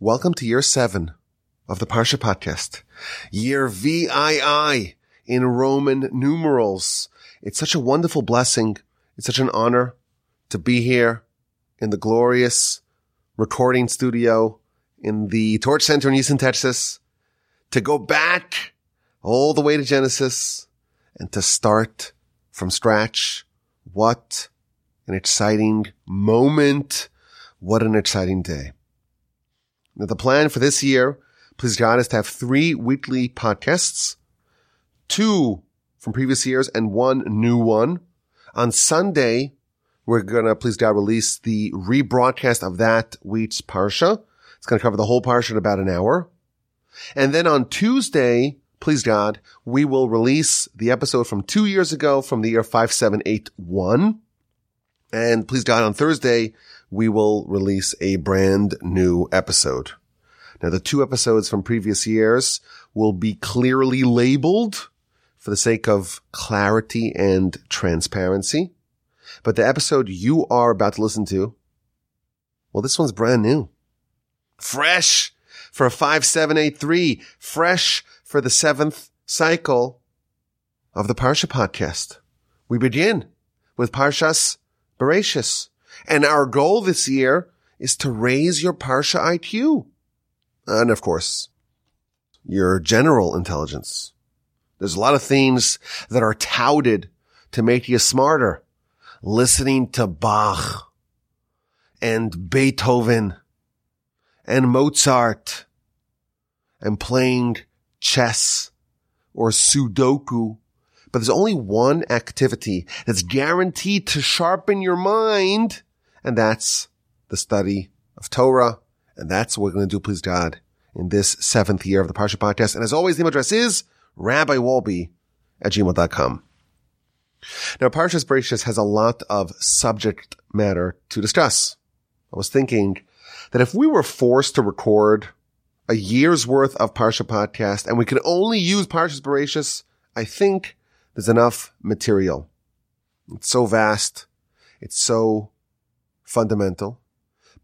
Welcome to year seven of the Parsha podcast. Year VII in Roman numerals. It's such a wonderful blessing. It's such an honor to be here in the glorious recording studio in the Torch Center in Houston, Texas, to go back all the way to Genesis and to start from scratch. What an exciting moment. What an exciting day. Now, the plan for this year, please God, is to have three weekly podcasts, two from previous years and one new one. On Sunday, we're going to, please God, release the rebroadcast of that week's Parsha. It's going to cover the whole Parsha in about an hour. And then on Tuesday, please God, we will release the episode from two years ago from the year 5781. And please God, on Thursday, we will release a brand new episode. Now, the two episodes from previous years will be clearly labeled for the sake of clarity and transparency. But the episode you are about to listen to, well, this one's brand new. Fresh for a 5783. Fresh for the seventh cycle of the Parsha podcast. We begin with Parshas Bereshis. And our goal this year is to raise your Parsha IQ. And of course, your general intelligence. There's a lot of things that are touted to make you smarter. Listening to Bach and Beethoven and Mozart and playing chess or Sudoku. But there's only one activity that's guaranteed to sharpen your mind. And that's the study of Torah. And that's what we're going to do, please God, in this seventh year of the Parsha podcast. And as always, the email address is rabbiwolbe at gmail.com. Now, Parshas Bereshis has a lot of subject matter to discuss. I was thinking that if we were forced to record a year's worth of Parsha podcast and we could only use Parshas Bereshis, I think there's enough material. It's so vast. It's so fundamental.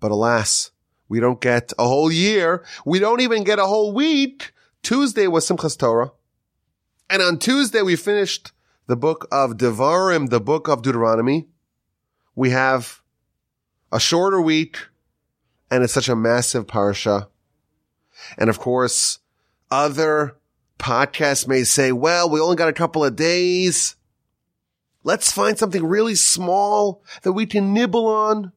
But alas, we don't get a whole year. We don't even get a whole week. Tuesday was Simchas Torah. And on Tuesday, we finished the book of Devarim, the book of Deuteronomy. We have a shorter week and it's such a massive parsha. And of course, other podcasts may say, well, we only got a couple of days. Let's find something really small that we can nibble on.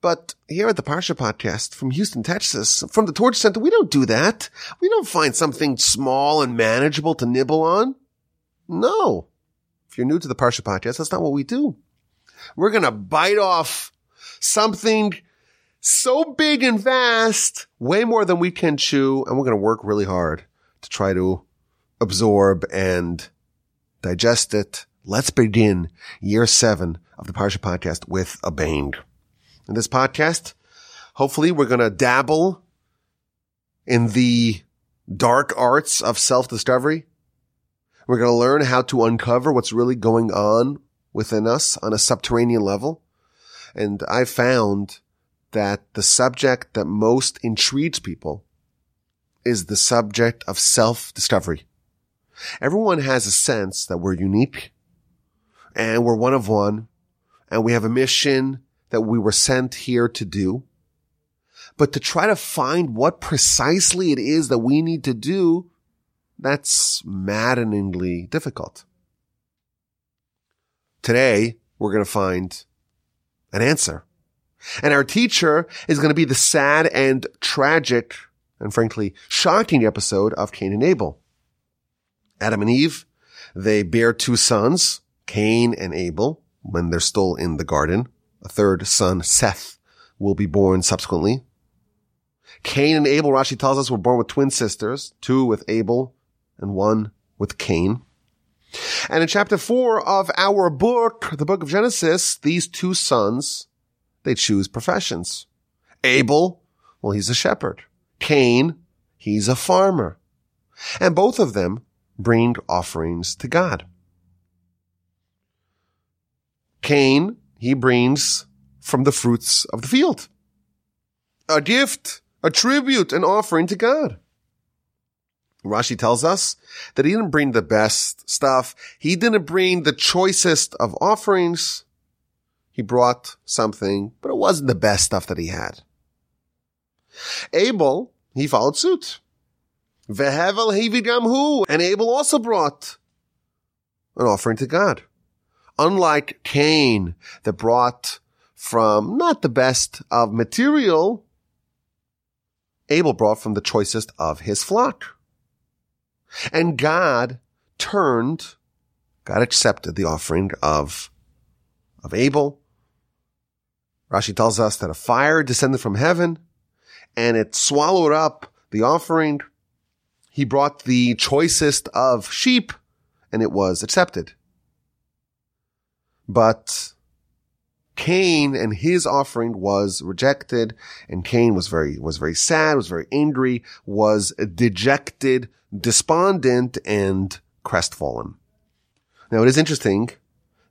But here at the Parsha podcast from Houston, Texas, from the Torch Center, we don't do that. We don't find something small and manageable to nibble on. No. If you're new to the Parsha podcast, that's not what we do. We're going to bite off something so big and vast, way more than we can chew. And we're going to work really hard to try to absorb and digest it. Let's begin year seven of the Parsha podcast with a bang. In this podcast, hopefully we're going to dabble in the dark arts of self-discovery. We're going to learn how to uncover what's really going on within us on a subterranean level. And I found that the subject that most intrigues people is the subject of self-discovery. Everyone has a sense that we're unique and we're one of one and we have a mission that we were sent here to do. But to try to find what precisely it is that we need to do, that's maddeningly difficult. Today, we're going to find an answer. And our teacher is going to be the sad and tragic and frankly shocking episode of Cain and Abel. Adam and Eve, they bear two sons, Cain and Abel, when they're still in the garden. A third son, Seth, will be born subsequently. Cain and Abel, Rashi tells us, were born with twin sisters, two with Abel and one with Cain. And in chapter four of our book, the book of Genesis, these two sons, they choose professions. Abel, well, he's a shepherd. Cain, he's a farmer. And both of them bring offerings to God. Cain, he brings from the fruits of the field. A gift, a tribute, an offering to God. Rashi tells us that he didn't bring the best stuff. He didn't bring the choicest of offerings. He brought something, but it wasn't the best stuff that he had. Abel, he followed suit. Vehevel hivigamhu, and Abel also brought an offering to God. Unlike Cain that brought from not the best of material, Abel brought from the choicest of his flock. And God turned, God accepted the offering of, of Abel. Rashi tells us that a fire descended from heaven and it swallowed up the offering. He brought the choicest of sheep and it was accepted. But Cain and his offering was rejected and Cain was very, was very sad, was very angry, was dejected, despondent and crestfallen. Now it is interesting.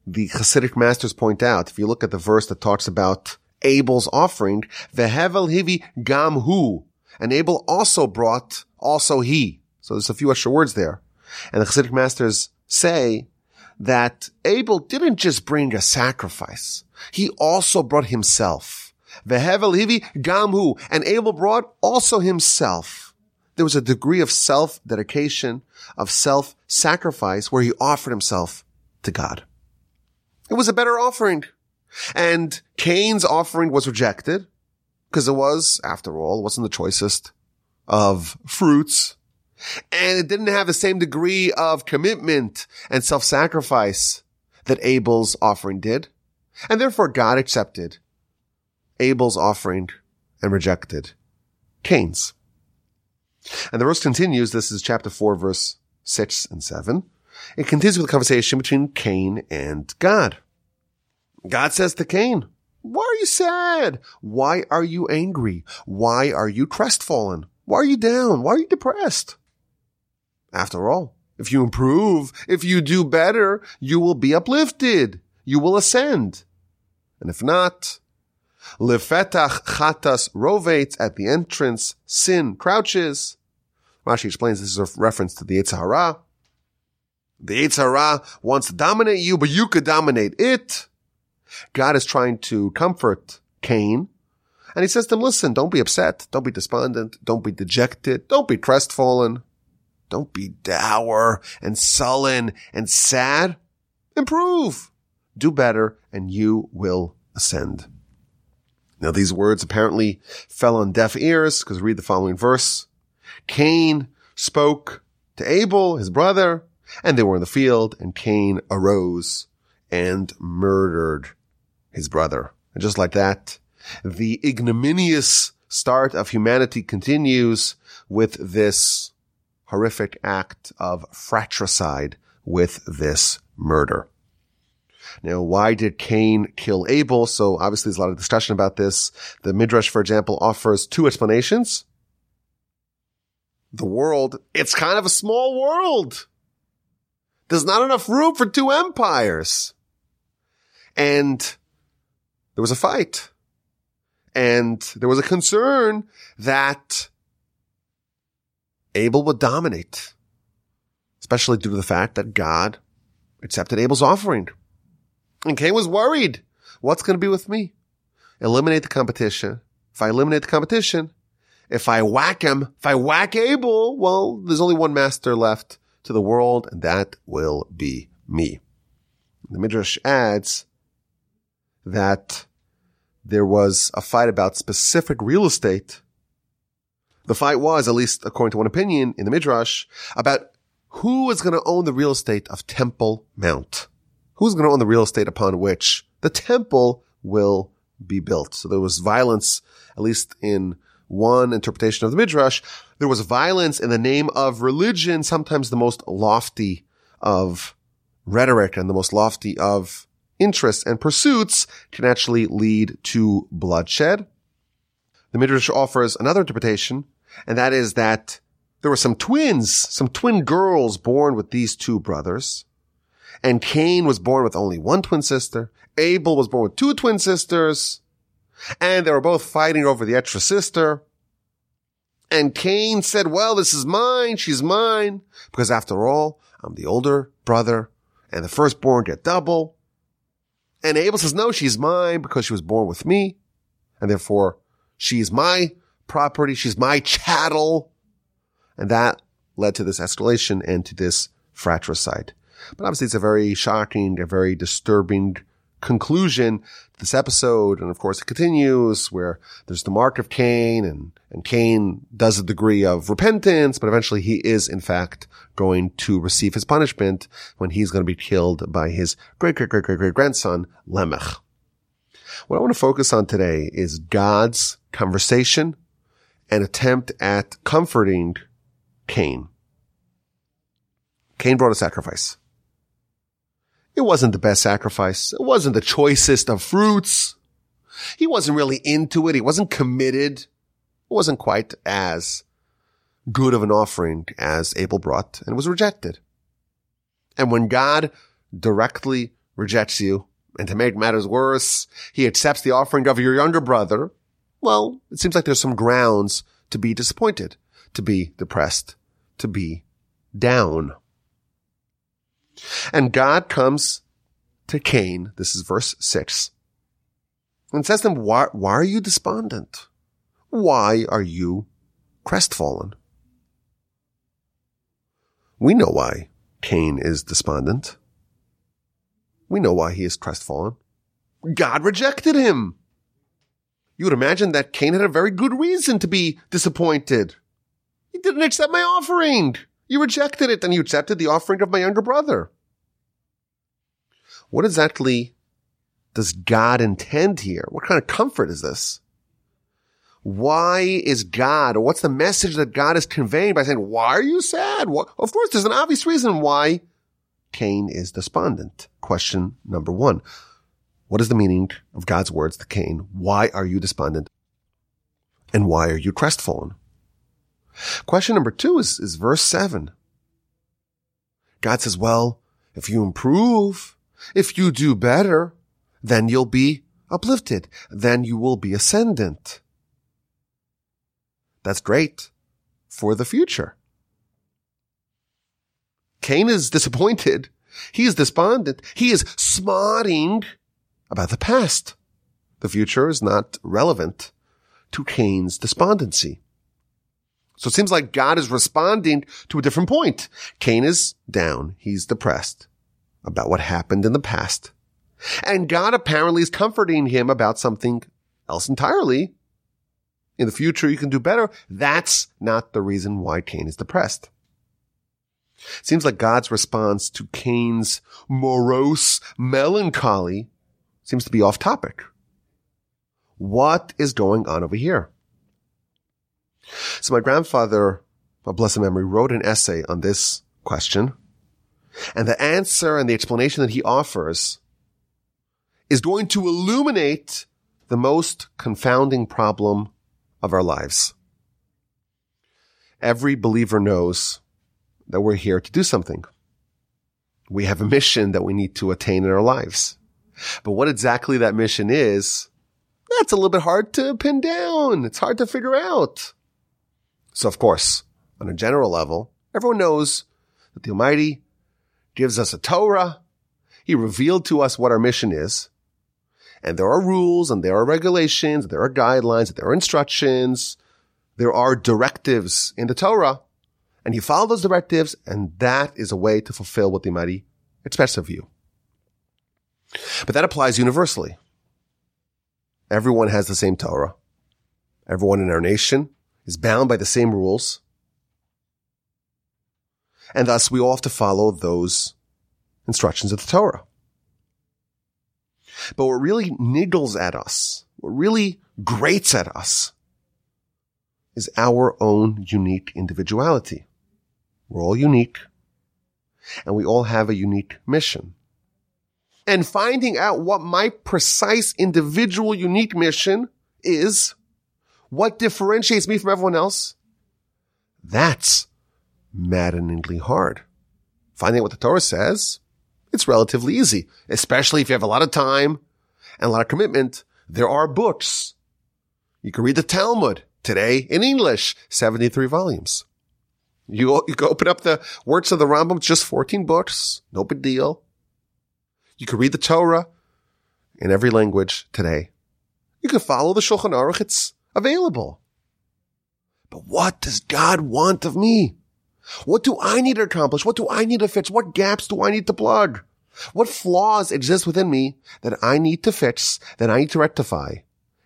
The Hasidic masters point out, if you look at the verse that talks about Abel's offering, Vehevel Hivi Gamhu, and Abel also brought also he. So there's a few extra words there. And the Hasidic masters say that Abel didn't just bring a sacrifice. He also brought himself. Vehevel Hivi Gamhu, and Abel brought also himself. There was a degree of self-dedication, of self-sacrifice where he offered himself to God. It was a better offering. And Cain's offering was rejected because it was, after all, wasn't the choicest of fruits. And it didn't have the same degree of commitment and self-sacrifice that Abel's offering did. And therefore God accepted Abel's offering and rejected Cain's. And the verse continues. This is chapter four, verse six and seven. It continues with a conversation between Cain and God. God says to Cain, why are you sad? Why are you angry? Why are you crestfallen? Why are you down? Why are you depressed? After all, if you improve, if you do better, you will be uplifted. You will ascend. And if not, lefetach chatas rovates at the entrance, sin crouches. Rashi explains this is a reference to the Hara. The Hara wants to dominate you, but you could dominate it. God is trying to comfort Cain. And he says to him, listen, don't be upset. Don't be despondent. Don't be dejected. Don't be crestfallen. Don't be dour and sullen and sad. Improve. Do better and you will ascend. Now these words apparently fell on deaf ears because read the following verse. Cain spoke to Abel, his brother, and they were in the field and Cain arose and murdered his brother. And just like that, the ignominious start of humanity continues with this horrific act of fratricide with this murder. Now, why did Cain kill Abel? So obviously there's a lot of discussion about this. The Midrash, for example, offers two explanations. The world, it's kind of a small world. There's not enough room for two empires. And there was a fight. And there was a concern that Abel would dominate, especially due to the fact that God accepted Abel's offering. And Cain was worried. What's going to be with me? Eliminate the competition. If I eliminate the competition, if I whack him, if I whack Abel, well, there's only one master left to the world, and that will be me. The Midrash adds that there was a fight about specific real estate. The fight was, at least according to one opinion in the Midrash, about who was going to own the real estate of Temple Mount. Who's going to own the real estate upon which the temple will be built? So there was violence, at least in one interpretation of the Midrash. There was violence in the name of religion, sometimes the most lofty of rhetoric and the most lofty of interests and pursuits can actually lead to bloodshed. The Midrash offers another interpretation, and that is that there were some twins, some twin girls born with these two brothers. And Cain was born with only one twin sister. Abel was born with two twin sisters. And they were both fighting over the extra sister. And Cain said, well, this is mine. She's mine. Because after all, I'm the older brother and the firstborn get double. And Abel says, no, she's mine because she was born with me. And therefore she's my property. She's my chattel. And that led to this escalation and to this fratricide. But obviously it's a very shocking, a very disturbing conclusion to this episode. And of course it continues where there's the mark of Cain and, and Cain does a degree of repentance, but eventually he is in fact going to receive his punishment when he's going to be killed by his great, great, great, great, great grandson, Lamech. What I want to focus on today is God's conversation and attempt at comforting Cain. Cain brought a sacrifice. It wasn't the best sacrifice. It wasn't the choicest of fruits. He wasn't really into it. He wasn't committed. It wasn't quite as good of an offering as Abel brought and was rejected. And when God directly rejects you, and to make matters worse, he accepts the offering of your younger brother, well, it seems like there's some grounds to be disappointed, to be depressed, to be down. And God comes to Cain, this is verse six, and says to him, why, why are you despondent? Why are you crestfallen? We know why Cain is despondent. We know why he is crestfallen. God rejected him. You would imagine that Cain had a very good reason to be disappointed. He didn't accept my offering. You rejected it and you accepted the offering of my younger brother. What exactly does God intend here? What kind of comfort is this? Why is God, or what's the message that God is conveying by saying, why are you sad? Of course, there's an obvious reason why Cain is despondent. Question number one. What is the meaning of God's words to Cain? Why are you despondent? And why are you crestfallen? Question number two is, is verse seven. God says, well, if you improve, if you do better, then you'll be uplifted. Then you will be ascendant. That's great for the future. Cain is disappointed. He is despondent. He is smarting about the past. The future is not relevant to Cain's despondency. So it seems like God is responding to a different point. Cain is down. He's depressed about what happened in the past. And God apparently is comforting him about something else entirely. In the future, you can do better. That's not the reason why Cain is depressed. Seems like God's response to Cain's morose melancholy seems to be off topic. What is going on over here? So my grandfather, of blessed memory, wrote an essay on this question. And the answer and the explanation that he offers is going to illuminate the most confounding problem of our lives. Every believer knows that we're here to do something. We have a mission that we need to attain in our lives. But what exactly that mission is, that's a little bit hard to pin down. It's hard to figure out. So of course, on a general level, everyone knows that the Almighty gives us a Torah. He revealed to us what our mission is. And there are rules and there are regulations, there are guidelines, there are instructions, there are directives in the Torah. And you follow those directives and that is a way to fulfill what the Almighty expects of you. But that applies universally. Everyone has the same Torah. Everyone in our nation is bound by the same rules. And thus we all have to follow those instructions of the Torah. But what really niggles at us, what really grates at us is our own unique individuality. We're all unique and we all have a unique mission. And finding out what my precise individual unique mission is what differentiates me from everyone else? That's maddeningly hard. Finding out what the Torah says, it's relatively easy, especially if you have a lot of time and a lot of commitment. There are books. You can read the Talmud. Today in English, 73 volumes. You, you can open up the words of the Rambam, just 14 books. No big deal. You can read the Torah in every language today. You can follow the Shulchan Aruch. It's available. But what does God want of me? What do I need to accomplish? What do I need to fix? What gaps do I need to plug? What flaws exist within me that I need to fix, that I need to rectify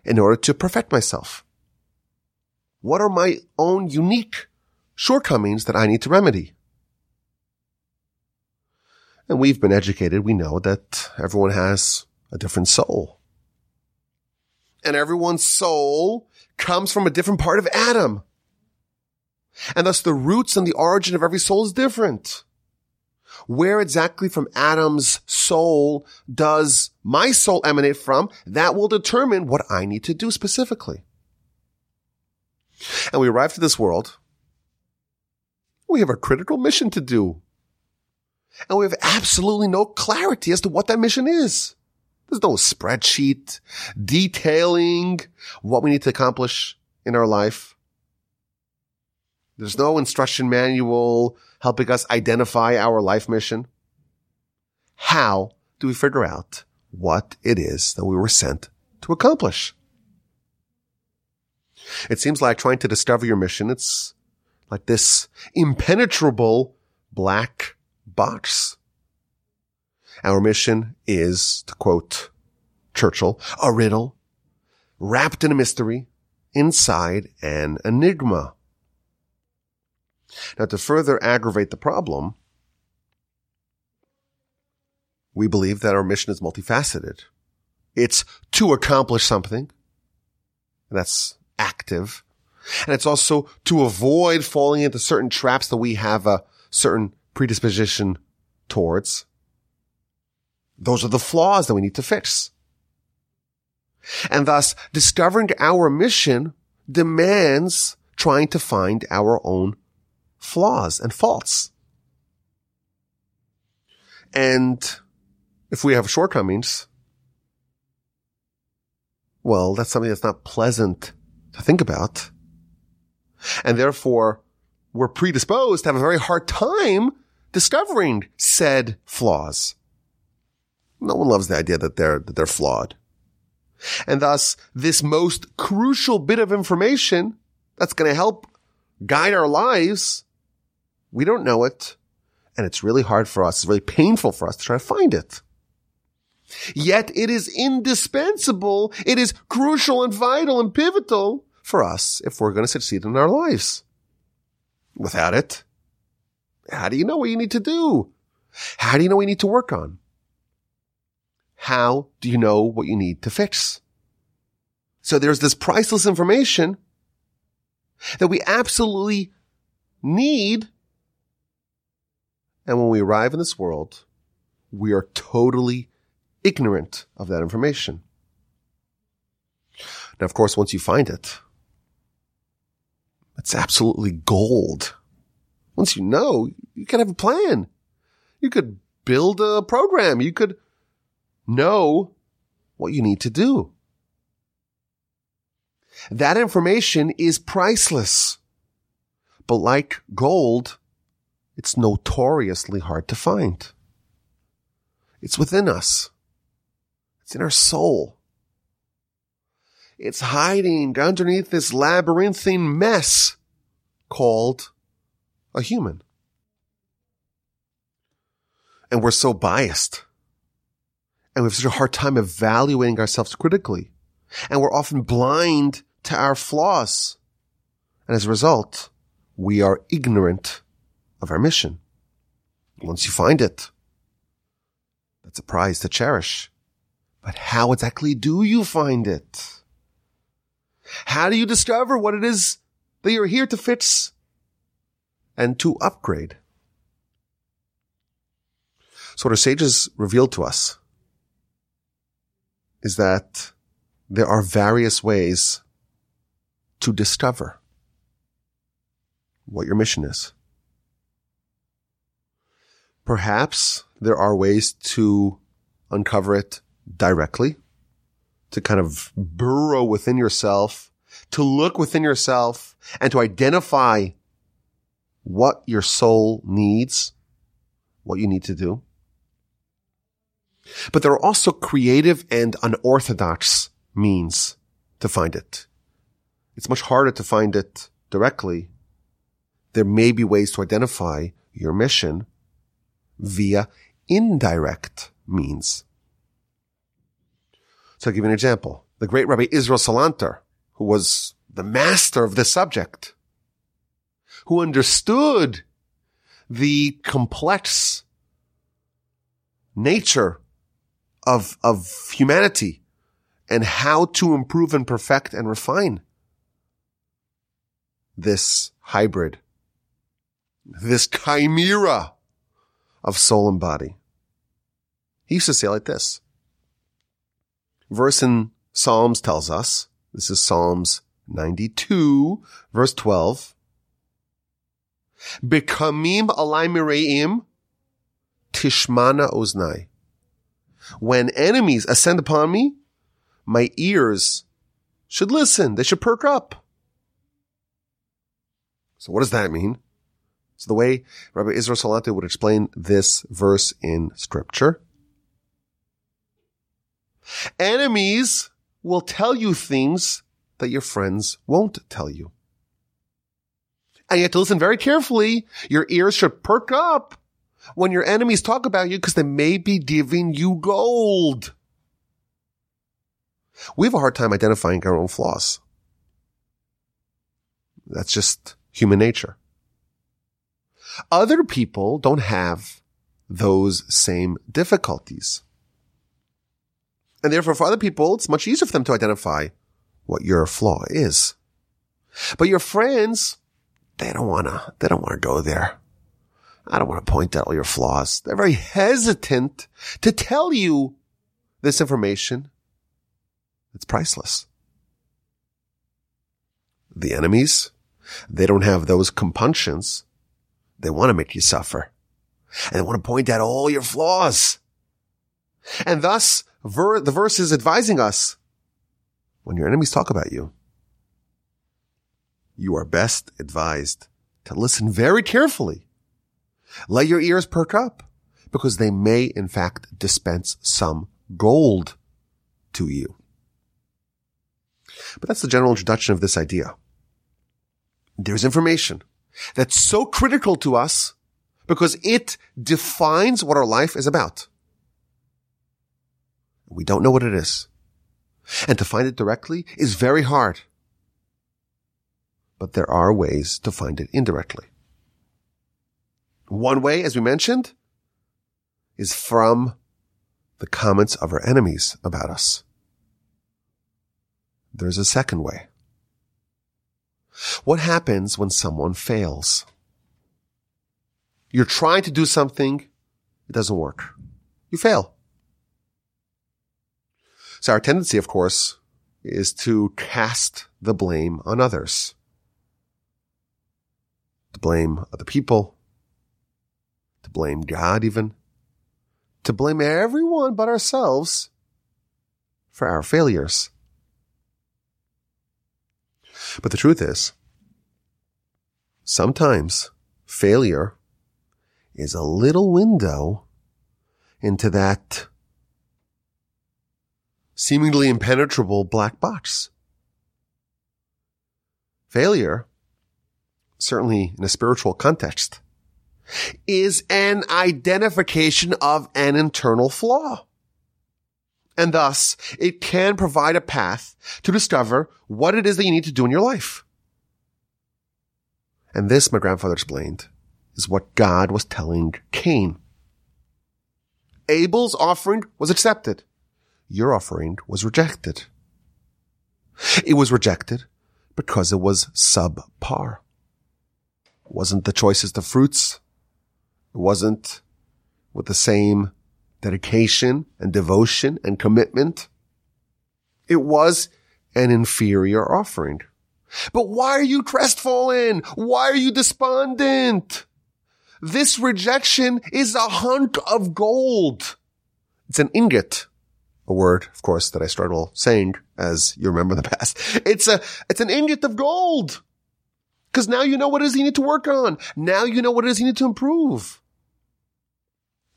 in order to perfect myself? What are my own unique shortcomings that I need to remedy? And we've been educated. We know that everyone has a different soul. And everyone's soul comes from a different part of Adam. And thus the roots and the origin of every soul is different. Where exactly from Adam's soul does my soul emanate from? That will determine what I need to do specifically. And we arrive to this world. We have a critical mission to do. And we have absolutely no clarity as to what that mission is. There's no spreadsheet detailing what we need to accomplish in our life. There's no instruction manual helping us identify our life mission. How do we figure out what it is that we were sent to accomplish? It seems like trying to discover your mission. It's like this impenetrable black box. Our mission is, to quote Churchill, a riddle wrapped in a mystery inside an enigma. Now, to further aggravate the problem, we believe that our mission is multifaceted. It's to accomplish something. That's active. And it's also to avoid falling into certain traps that we have a certain predisposition towards. Those are the flaws that we need to fix. And thus discovering our mission demands trying to find our own flaws and faults. And if we have shortcomings, well, that's something that's not pleasant to think about. And therefore, we're predisposed to have a very hard time discovering said flaws. No one loves the idea that they're, that they're flawed. And thus, this most crucial bit of information that's going to help guide our lives, we don't know it. And it's really hard for us. It's really painful for us to try to find it. Yet it is indispensable. It is crucial and vital and pivotal for us if we're going to succeed in our lives. Without it, how do you know what you need to do? How do you know what you need to work on? How do you know what you need to fix? So there's this priceless information that we absolutely need. And when we arrive in this world, we are totally ignorant of that information. Now, of course, once you find it, it's absolutely gold. Once you know, you can have a plan. You could build a program. You could know what you need to do. That information is priceless. But like gold, it's notoriously hard to find. It's within us. It's in our soul. It's hiding underneath this labyrinthine mess called a human. And we're so biased and we have such a hard time evaluating ourselves critically. And we're often blind to our flaws. And as a result, we are ignorant of our mission. Once you find it, that's a prize to cherish. But how exactly do you find it? How do you discover what it is that you're here to fix and to upgrade? So what our sages revealed to us is that there are various ways to discover what your mission is. Perhaps there are ways to uncover it directly, to kind of burrow within yourself to look within yourself and to identify what your soul needs, what you need to do. But there are also creative and unorthodox means to find it. It's much harder to find it directly. There may be ways to identify your mission via indirect means. So I'll give you an example. The great Rabbi Israel Salanter, who was the master of this subject, who understood the complex nature of, of humanity and how to improve and perfect and refine this hybrid, this chimera of soul and body. He used to say like this. Verse in Psalms tells us, this is Psalms 92, verse 12. Bekamim alai mireim tishmana oznai. When enemies ascend upon me, my ears should listen. They should perk up. So what does that mean? So the way Rabbi Israel Salanter would explain this verse in scripture. Enemies will tell you things that your friends won't tell you. And you have to listen very carefully. Your ears should perk up when your enemies talk about you because they may be giving you gold. We have a hard time identifying our own flaws. That's just human nature. Other people don't have those same difficulties. And therefore for other people, it's much easier for them to identify what your flaw is. But your friends, they don't wanna, they don't wanna go there. I don't want to point out all your flaws. They're very hesitant to tell you this information. It's priceless. The enemies, they don't have those compunctions. They want to make you suffer. And they want to point out all your flaws. And thus, ver- the verse is advising us when your enemies talk about you, you are best advised to listen very carefully let your ears perk up because they may in fact dispense some gold to you. But that's the general introduction of this idea. There's information that's so critical to us because it defines what our life is about. We don't know what it is. And to find it directly is very hard. But there are ways to find it indirectly. One way, as we mentioned, is from the comments of our enemies about us. There's a second way. What happens when someone fails? You're trying to do something, it doesn't work. You fail. So our tendency, of course, is to cast the blame on others. To blame other people, to blame God even, to blame everyone but ourselves for our failures. But the truth is, sometimes failure is a little window into that seemingly impenetrable black box. Failure, certainly in a spiritual context, is an identification of an internal flaw. And thus, it can provide a path to discover what it is that you need to do in your life. And this, my grandfather explained, is what God was telling Cain. Abel's offering was accepted. Your offering was rejected. It was rejected because it was subpar. Wasn't the choicest of fruits it wasn't with the same dedication and devotion and commitment. It was an inferior offering. But why are you crestfallen? Why are you despondent? This rejection is a hunk of gold. It's an ingot a word, of course, that I struggle saying as you remember in the past. It's a, it's an ingot of gold. Cause now you know what it is you need to work on. Now you know what it is you need to improve.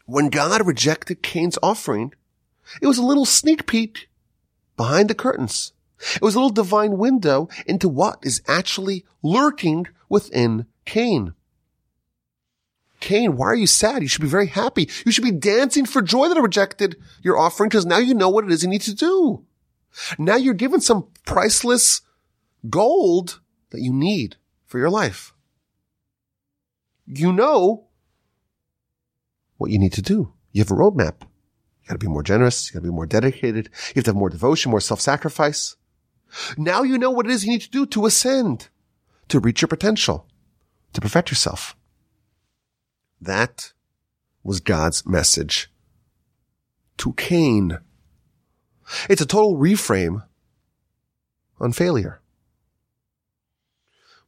When God rejected Cain's offering, it was a little sneak peek behind the curtains. It was a little divine window into what is actually lurking within Cain. Cain, why are you sad? You should be very happy. You should be dancing for joy that I rejected your offering because now you know what it is you need to do. Now you're given some priceless gold that you need for your life. You know what you need to do. You have a roadmap. You gotta be more generous. You gotta be more dedicated. You have to have more devotion, more self-sacrifice. Now you know what it is you need to do to ascend, to reach your potential, to perfect yourself. That was God's message to Cain. It's a total reframe on failure.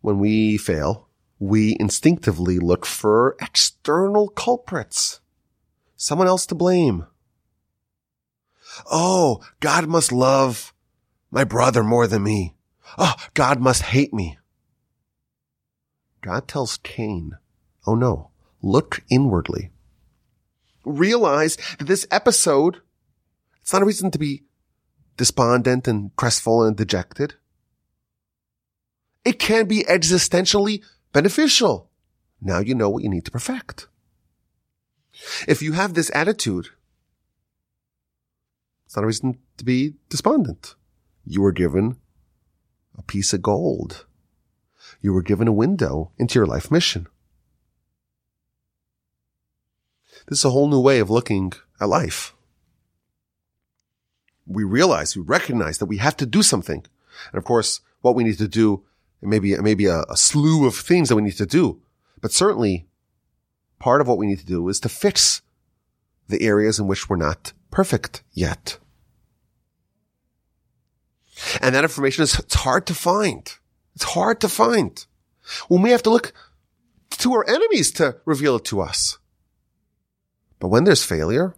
When we fail, we instinctively look for external culprits, someone else to blame. Oh, God must love my brother more than me. Oh, God must hate me. God tells Cain, oh no, look inwardly. Realize that this episode, it's not a reason to be despondent and crestfallen and dejected. It can be existentially beneficial. Now you know what you need to perfect. If you have this attitude, it's not a reason to be despondent. You were given a piece of gold. You were given a window into your life mission. This is a whole new way of looking at life. We realize, we recognize that we have to do something. And of course, what we need to do, it may be, it may be a, a slew of things that we need to do, but certainly part of what we need to do is to fix the areas in which we're not perfect yet. And that information is, it's hard to find. It's hard to find. We have to look to our enemies to reveal it to us. But when there's failure,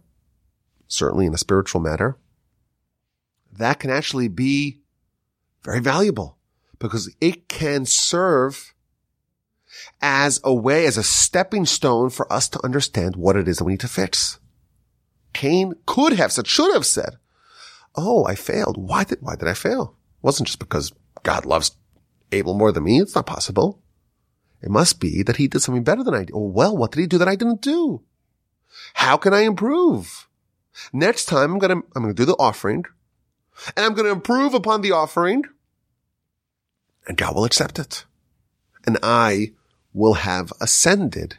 certainly in a spiritual matter, that can actually be very valuable because it can serve as a way, as a stepping stone for us to understand what it is that we need to fix. Cain could have said, should have said, Oh, I failed. Why did, why did I fail? It wasn't just because God loves Abel more than me. It's not possible. It must be that he did something better than I did. Oh, well, what did he do that I didn't do? How can I improve? Next time I'm going to, I'm going to do the offering and I'm going to improve upon the offering and God will accept it. And I will have ascended.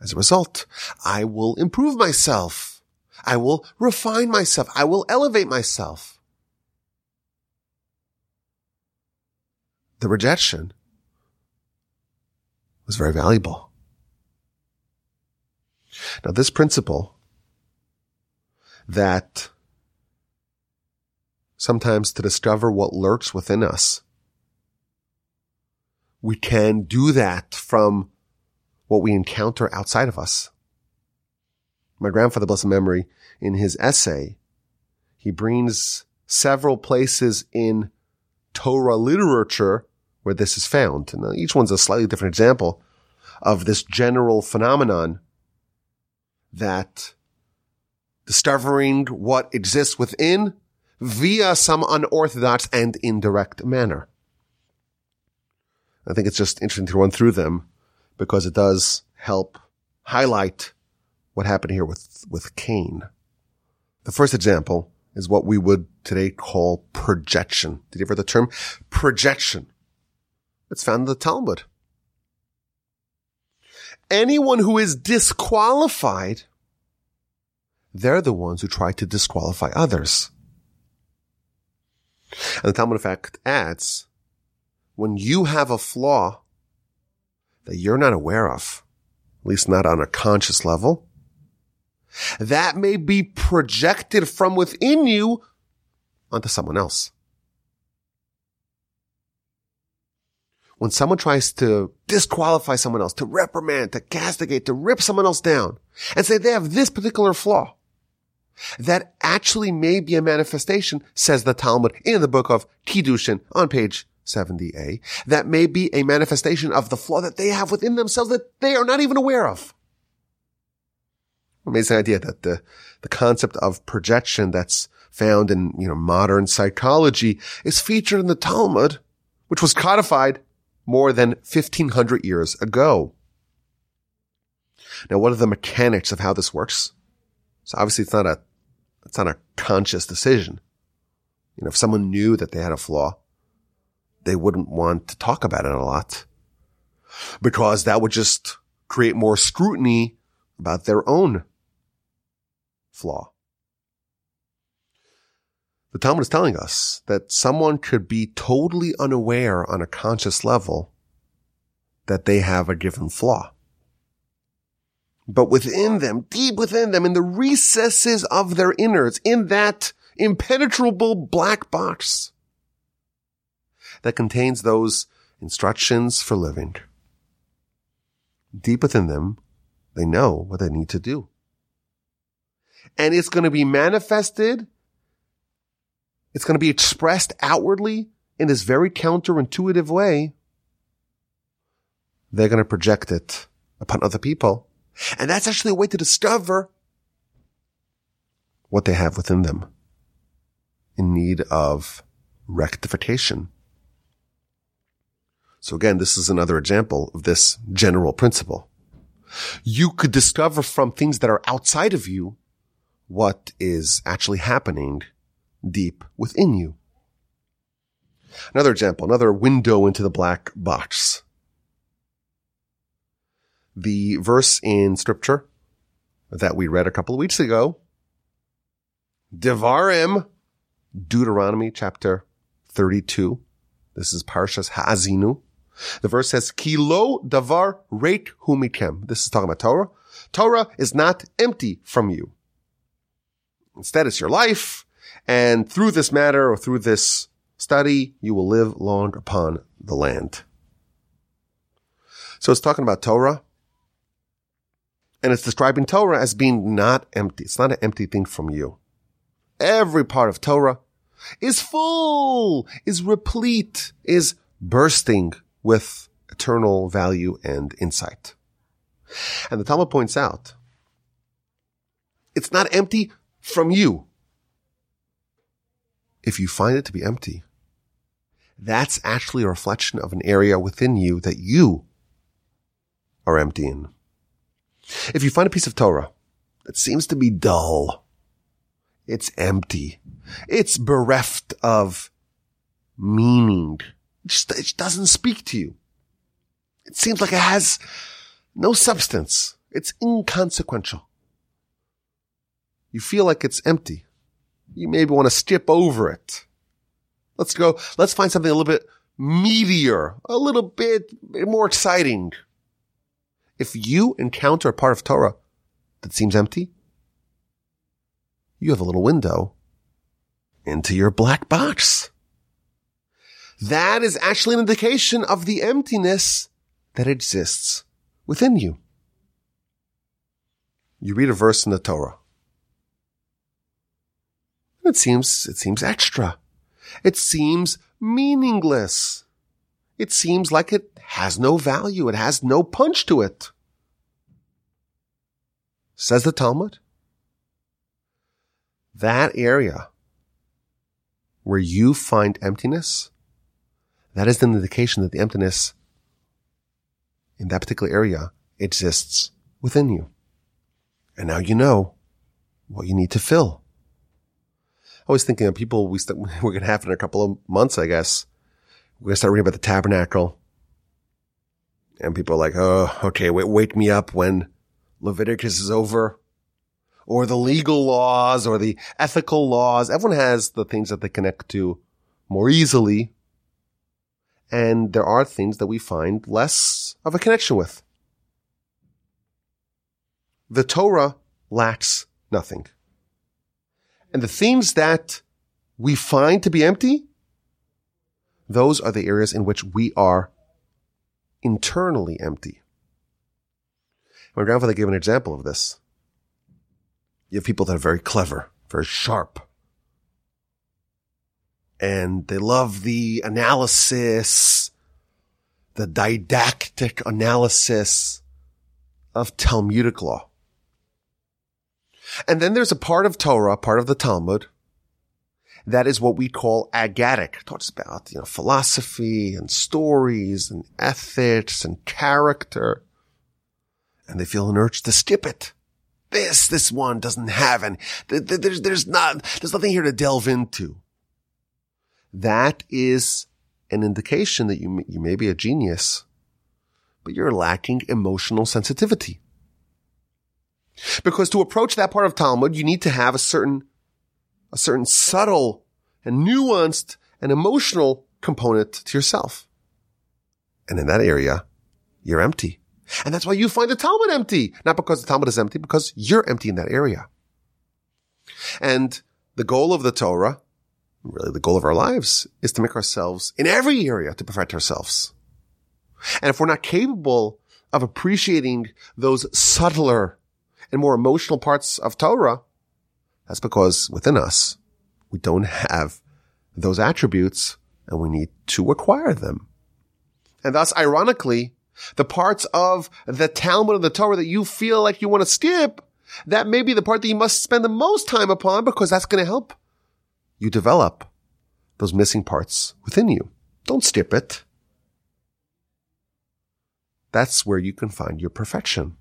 As a result, I will improve myself. I will refine myself. I will elevate myself. The rejection was very valuable. Now, this principle that sometimes to discover what lurks within us, we can do that from what we encounter outside of us. My grandfather, blessed memory, in his essay, he brings several places in Torah literature where this is found. And each one's a slightly different example of this general phenomenon that discovering what exists within via some unorthodox and indirect manner. I think it's just interesting to run through them because it does help highlight what happened here with, with Cain. The first example is what we would today call projection. Did you ever the term projection? It's found in the Talmud anyone who is disqualified, they're the ones who try to disqualify others. And the Talmud effect adds, when you have a flaw that you're not aware of, at least not on a conscious level, that may be projected from within you onto someone else. when someone tries to disqualify someone else, to reprimand, to castigate, to rip someone else down and say they have this particular flaw, that actually may be a manifestation, says the Talmud in the book of Kiddushin on page 70a, that may be a manifestation of the flaw that they have within themselves that they are not even aware of. Amazing idea that the, the concept of projection that's found in, you know, modern psychology is featured in the Talmud, which was codified more than 1500 years ago. Now, what are the mechanics of how this works? So obviously it's not a, it's not a conscious decision. You know, if someone knew that they had a flaw, they wouldn't want to talk about it a lot because that would just create more scrutiny about their own flaw. The Talmud is telling us that someone could be totally unaware on a conscious level that they have a given flaw. But within them, deep within them, in the recesses of their innards, in that impenetrable black box that contains those instructions for living, deep within them, they know what they need to do. And it's going to be manifested it's going to be expressed outwardly in this very counterintuitive way. They're going to project it upon other people. And that's actually a way to discover what they have within them in need of rectification. So again, this is another example of this general principle. You could discover from things that are outside of you what is actually happening deep within you. Another example, another window into the black box. The verse in scripture that we read a couple of weeks ago, Devarim, Deuteronomy chapter 32. This is Parshas Ha'azinu. The verse says, Kilo davar reik humikem. This is talking about Torah. Torah is not empty from you. Instead, it's your life. And through this matter or through this study, you will live long upon the land. So it's talking about Torah. And it's describing Torah as being not empty. It's not an empty thing from you. Every part of Torah is full, is replete, is bursting with eternal value and insight. And the Talmud points out, it's not empty from you if you find it to be empty, that's actually a reflection of an area within you that you are empty in. If you find a piece of Torah that seems to be dull, it's empty, it's bereft of meaning, just it doesn't speak to you. It seems like it has no substance. It's inconsequential. You feel like it's empty you maybe want to skip over it. Let's go, let's find something a little bit meatier, a little bit more exciting. If you encounter a part of Torah that seems empty, you have a little window into your black box. That is actually an indication of the emptiness that exists within you. You read a verse in the Torah. It seems, it seems extra. It seems meaningless. It seems like it has no value. It has no punch to it. Says the Talmud. That area where you find emptiness, that is an indication that the emptiness in that particular area exists within you. And now you know what you need to fill. I was thinking of people we st- we're going to have in a couple of months, I guess. We're going to start reading about the tabernacle. And people are like, oh, okay, wait, wake me up when Leviticus is over. Or the legal laws or the ethical laws. Everyone has the things that they connect to more easily. And there are things that we find less of a connection with. The Torah lacks nothing. And the things that we find to be empty, those are the areas in which we are internally empty. My grandfather gave an example of this. You have people that are very clever, very sharp. And they love the analysis, the didactic analysis of Talmudic law. And then there's a part of Torah, part of the Talmud, that is what we call aggadic. It talks about, you know, philosophy and stories and ethics and character. And they feel an urge to skip it. This, this one doesn't have any, there's, there's not, there's nothing here to delve into. That is an indication that you, you may be a genius, but you're lacking emotional sensitivity. Because to approach that part of Talmud, you need to have a certain, a certain subtle and nuanced and emotional component to yourself. And in that area, you're empty. And that's why you find the Talmud empty. Not because the Talmud is empty, because you're empty in that area. And the goal of the Torah, really the goal of our lives, is to make ourselves in every area to perfect ourselves. And if we're not capable of appreciating those subtler and more emotional parts of Torah, that's because within us, we don't have those attributes and we need to acquire them. And thus, ironically, the parts of the Talmud and the Torah that you feel like you want to skip, that may be the part that you must spend the most time upon because that's going to help you develop those missing parts within you. Don't skip it. That's where you can find your perfection.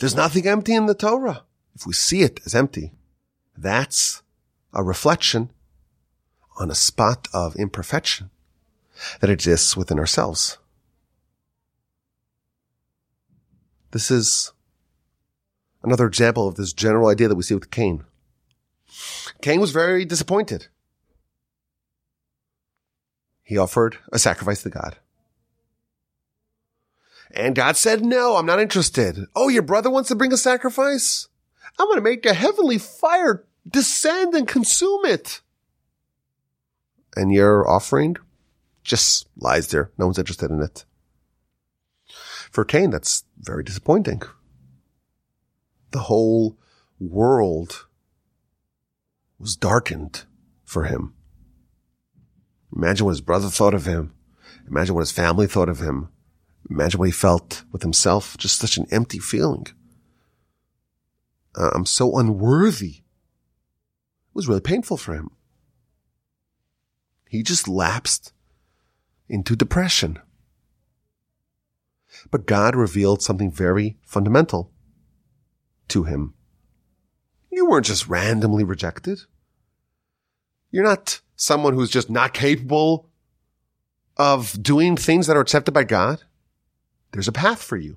There's nothing empty in the Torah. If we see it as empty, that's a reflection on a spot of imperfection that exists within ourselves. This is another example of this general idea that we see with Cain. Cain was very disappointed. He offered a sacrifice to God. And God said, no, I'm not interested. Oh, your brother wants to bring a sacrifice? I'm going to make a heavenly fire descend and consume it. And your offering just lies there. No one's interested in it. For Cain, that's very disappointing. The whole world was darkened for him. Imagine what his brother thought of him. Imagine what his family thought of him. Imagine what he felt with himself. Just such an empty feeling. Uh, I'm so unworthy. It was really painful for him. He just lapsed into depression. But God revealed something very fundamental to him. You weren't just randomly rejected. You're not someone who's just not capable of doing things that are accepted by God. There's a path for you.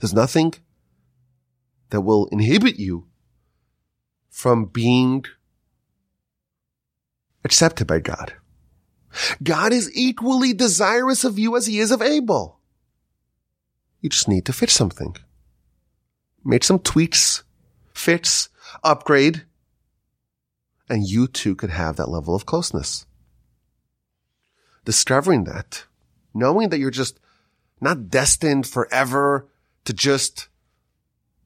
There's nothing that will inhibit you from being accepted by God. God is equally desirous of you as he is of Abel. You just need to fix something. Make some tweaks, fits, upgrade, and you too could have that level of closeness. Discovering that knowing that you're just not destined forever to just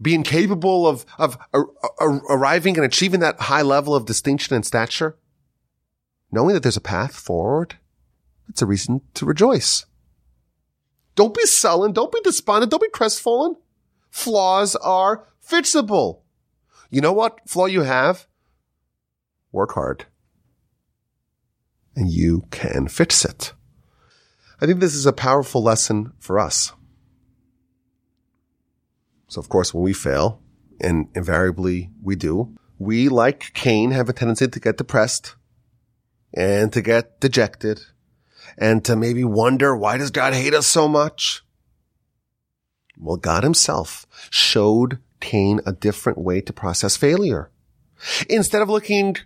be incapable of, of arriving and achieving that high level of distinction and stature, knowing that there's a path forward, it's a reason to rejoice. Don't be sullen. Don't be despondent. Don't be crestfallen. Flaws are fixable. You know what flaw you have? Work hard. And you can fix it. I think this is a powerful lesson for us. So of course, when we fail, and invariably we do, we, like Cain, have a tendency to get depressed and to get dejected and to maybe wonder, why does God hate us so much? Well, God himself showed Cain a different way to process failure. Instead of looking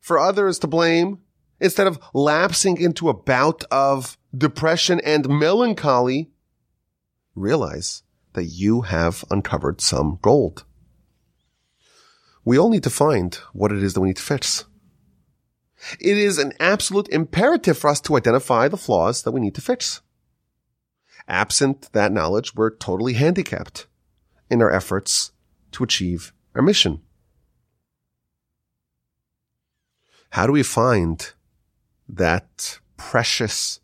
for others to blame, instead of lapsing into a bout of depression and melancholy, realize that you have uncovered some gold. We all need to find what it is that we need to fix. It is an absolute imperative for us to identify the flaws that we need to fix. Absent that knowledge, we're totally handicapped in our efforts to achieve our mission. How do we find that precious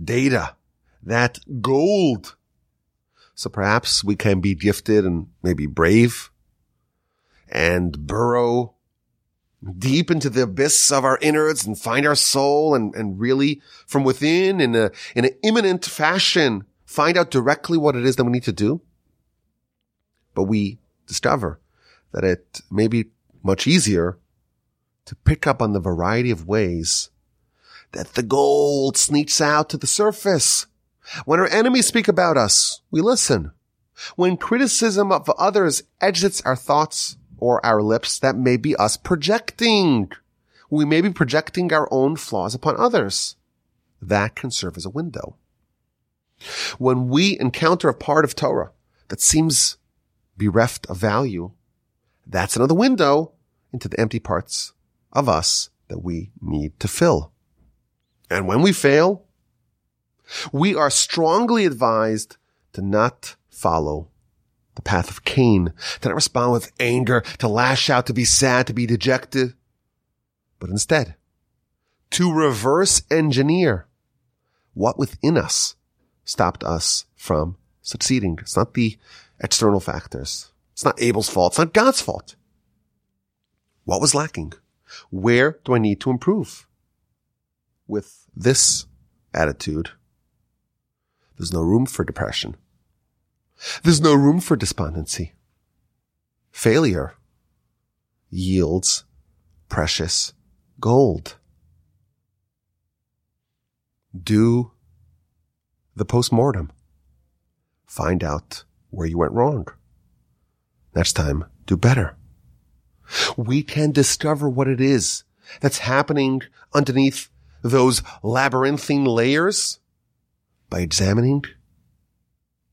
data, that gold? So perhaps we can be gifted and maybe brave and burrow deep into the abyss of our innards and find our soul and, and really from within in a, in an imminent fashion, find out directly what it is that we need to do. But we discover that it may be much easier to pick up on the variety of ways that the gold sneaks out to the surface. When our enemies speak about us, we listen. When criticism of others exits our thoughts, or our lips, that may be us projecting. We may be projecting our own flaws upon others. That can serve as a window. When we encounter a part of Torah that seems bereft of value, that's another window into the empty parts of us that we need to fill. And when we fail, we are strongly advised to not follow the path of Cain, to not respond with anger, to lash out, to be sad, to be dejected, but instead to reverse engineer what within us stopped us from succeeding. It's not the external factors. It's not Abel's fault. It's not God's fault. What was lacking? Where do I need to improve? With this attitude, there's no room for depression. There's no room for despondency. Failure yields precious gold. Do the postmortem. Find out where you went wrong. Next time, do better. We can discover what it is that's happening underneath those labyrinthine layers by examining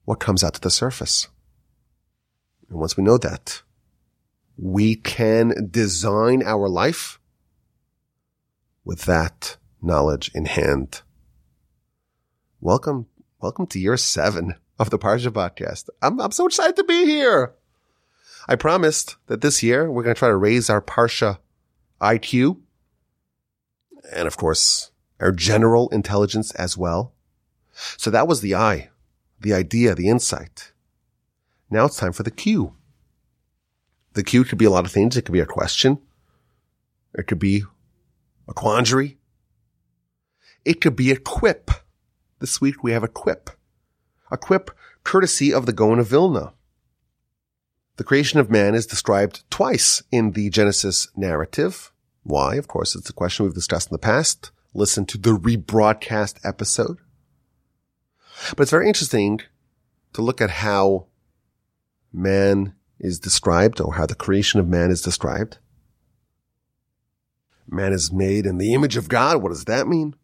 what comes out to the surface. And once we know that, we can design our life with that knowledge in hand. Welcome, welcome to year seven of the Parsha podcast. I'm, I'm so excited to be here. I promised that this year we're going to try to raise our Parsha IQ and of course our general intelligence as well. So that was the I the idea, the insight. Now it's time for the cue. The cue could be a lot of things. It could be a question. It could be a quandary. It could be a quip. This week we have a quip. A quip courtesy of the Gaon of Vilna. The creation of man is described twice in the Genesis narrative. Why? Of course, it's a question we've discussed in the past. Listen to the rebroadcast episode. But it's very interesting to look at how man is described or how the creation of man is described. Man is made in the image of God. What does that mean?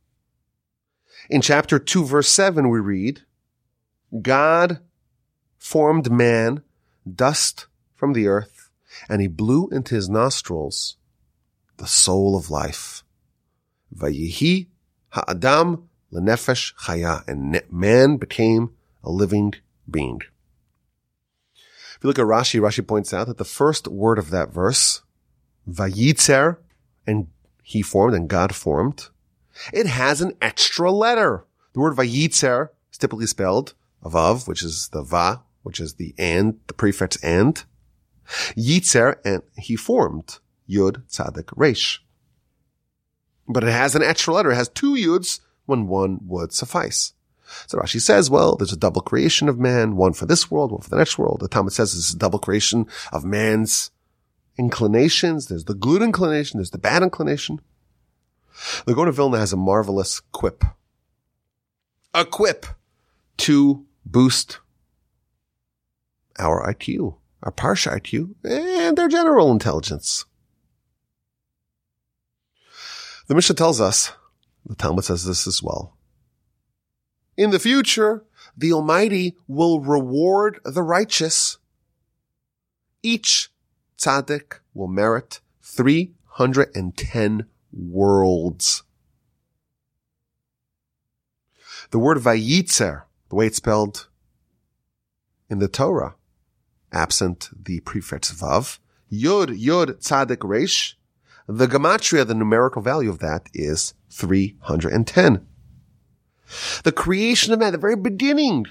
In chapter 2 verse 7 we read, God formed man dust from the earth and he blew into his nostrils the soul of life. Vayihi ha'adam lenefesh chaya, and man became a living being. If you look at Rashi, Rashi points out that the first word of that verse, vayitzer, and he formed and God formed, it has an extra letter. The word vayitzer is typically spelled a vav, which is the va, which is the and, the prefix and. Yitzer, and he formed, yud, tzadik, resh. But it has an extra letter. It has two yuds when one would suffice. So Rashi says, well, there's a double creation of man, one for this world, one for the next world. The Talmud says this is a double creation of man's inclinations. There's the good inclination, there's the bad inclination. The Gaon Vilna has a marvelous quip. A quip to boost our IQ, our Parsha IQ, and their general intelligence. The Mishnah tells us the Talmud says this as well. In the future, the Almighty will reward the righteous. Each tzaddik will merit 310 worlds. The word Vayitzer, the way it's spelled in the Torah, absent the prefix Vav, Yud, Yud, Tzadik, Resh, the gematria, the numerical value of that is 310. The creation of man, the very beginning,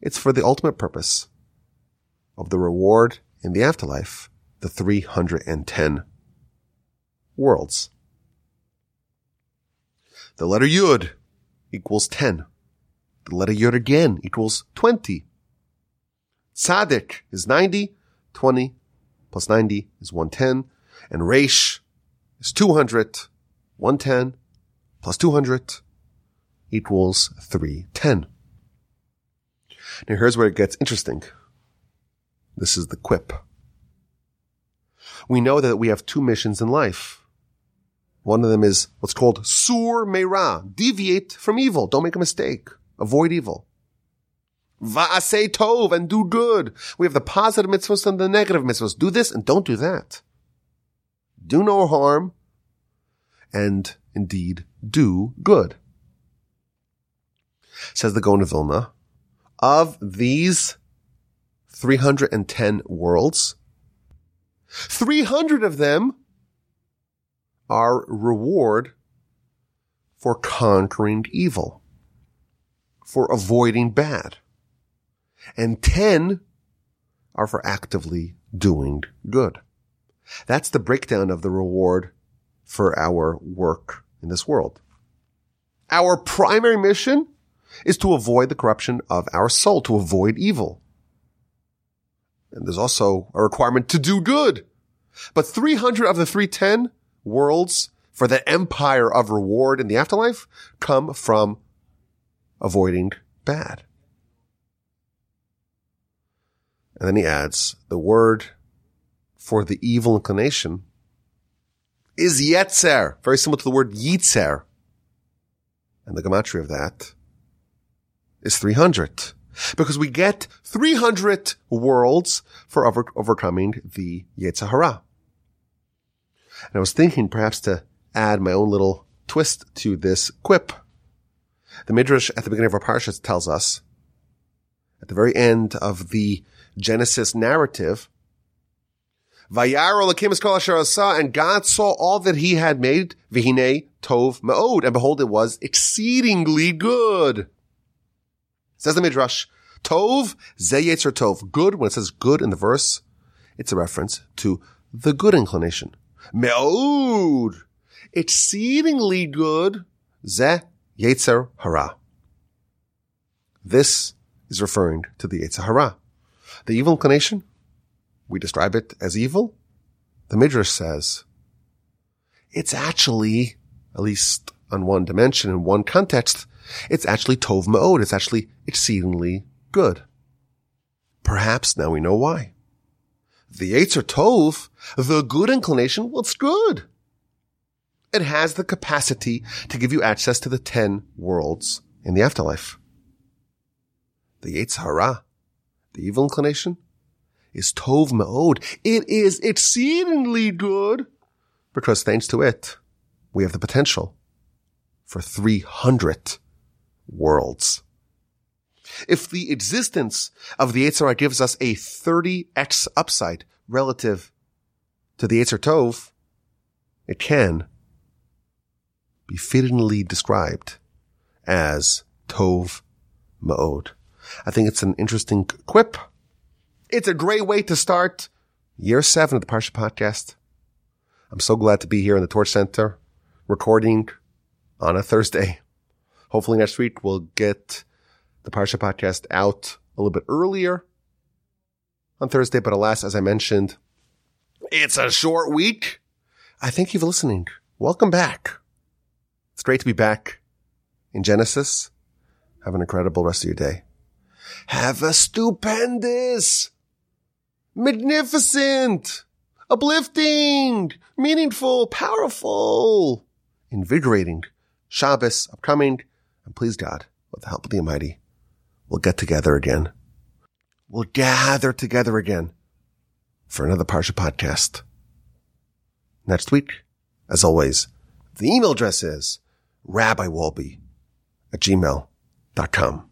it's for the ultimate purpose of the reward in the afterlife, the 310 worlds. The letter Yud equals 10. The letter Yud again equals 20. Tzaddik is 90. 20 plus 90 is 110. And Resh is 200. 110 plus 200 equals 310. Now here's where it gets interesting. This is the quip. We know that we have two missions in life. One of them is what's called sur meira, deviate from evil. Don't make a mistake. Avoid evil. Va'asei tov, and do good. We have the positive mitzvahs and the negative mitzvahs. Do this and don't do that. Do no harm, and indeed do good. Says the Gaon of Vilna, of these 310 worlds, 300 of them are reward for conquering evil, for avoiding bad. And 10 are for actively doing good. That's the breakdown of the reward for our work in this world. Our primary mission is to avoid the corruption of our soul, to avoid evil. And there's also a requirement to do good. But 300 of the 310 worlds for the empire of reward in the afterlife come from avoiding bad. And then he adds the word for the evil inclination is yetzer, very similar to the word yitzer. And the gematria of that is 300 because we get 300 worlds for over, overcoming the Yetzer Hara. And I was thinking perhaps to add my own little twist to this quip. The Midrash at the beginning of our parsha tells us at the very end of the Genesis narrative, Vayar Elokim Kol and God saw all that he had made, Vihine Tov Ma'od, and behold, it was exceedingly good. Says the Midrash, Tov, Ze Yetzer Tov. Good, when it says good in the verse, it's a reference to the good inclination. Me'od, exceedingly good, Ze Yetzer Hara. This is referring to the Yetzer Hara. The evil inclination, we describe it as evil. The Midrash says it's actually, at least on one dimension, in one context, it's actually Tov Ma'od. It's actually exceedingly good. Perhaps now we know why. The Yetzer Tov, the good inclination, well, it's good. It has the capacity to give you access to the ten worlds in the afterlife. The Yetzer Hara, the evil inclination, is Tov Ma'od. It is exceedingly good because thanks to it, we have the potential for 300 worlds. If the existence of the Yetzer Hara gives us a 30x upside relative to the Yetzer Tov, it can be fittingly described as Tov Ma'od. I think it's an interesting quip. It's a great way to start year seven of the Parsha podcast. I'm so glad to be here in the Torch Center recording on a Thursday. Hopefully next week we'll get the Parsha podcast out a little bit earlier on Thursday, but alas, as I mentioned, it's a short week. I thank you for listening. Welcome back. It's great to be back in Genesis. Have an incredible rest of your day. Have a stupendous, magnificent, uplifting, meaningful, powerful, invigorating Shabbos upcoming. And please God, with the help of the Almighty, we'll get together again. We'll gather together again for another Parsha podcast. Next week, as always, the email address is rabbiwolbe at gmail.com.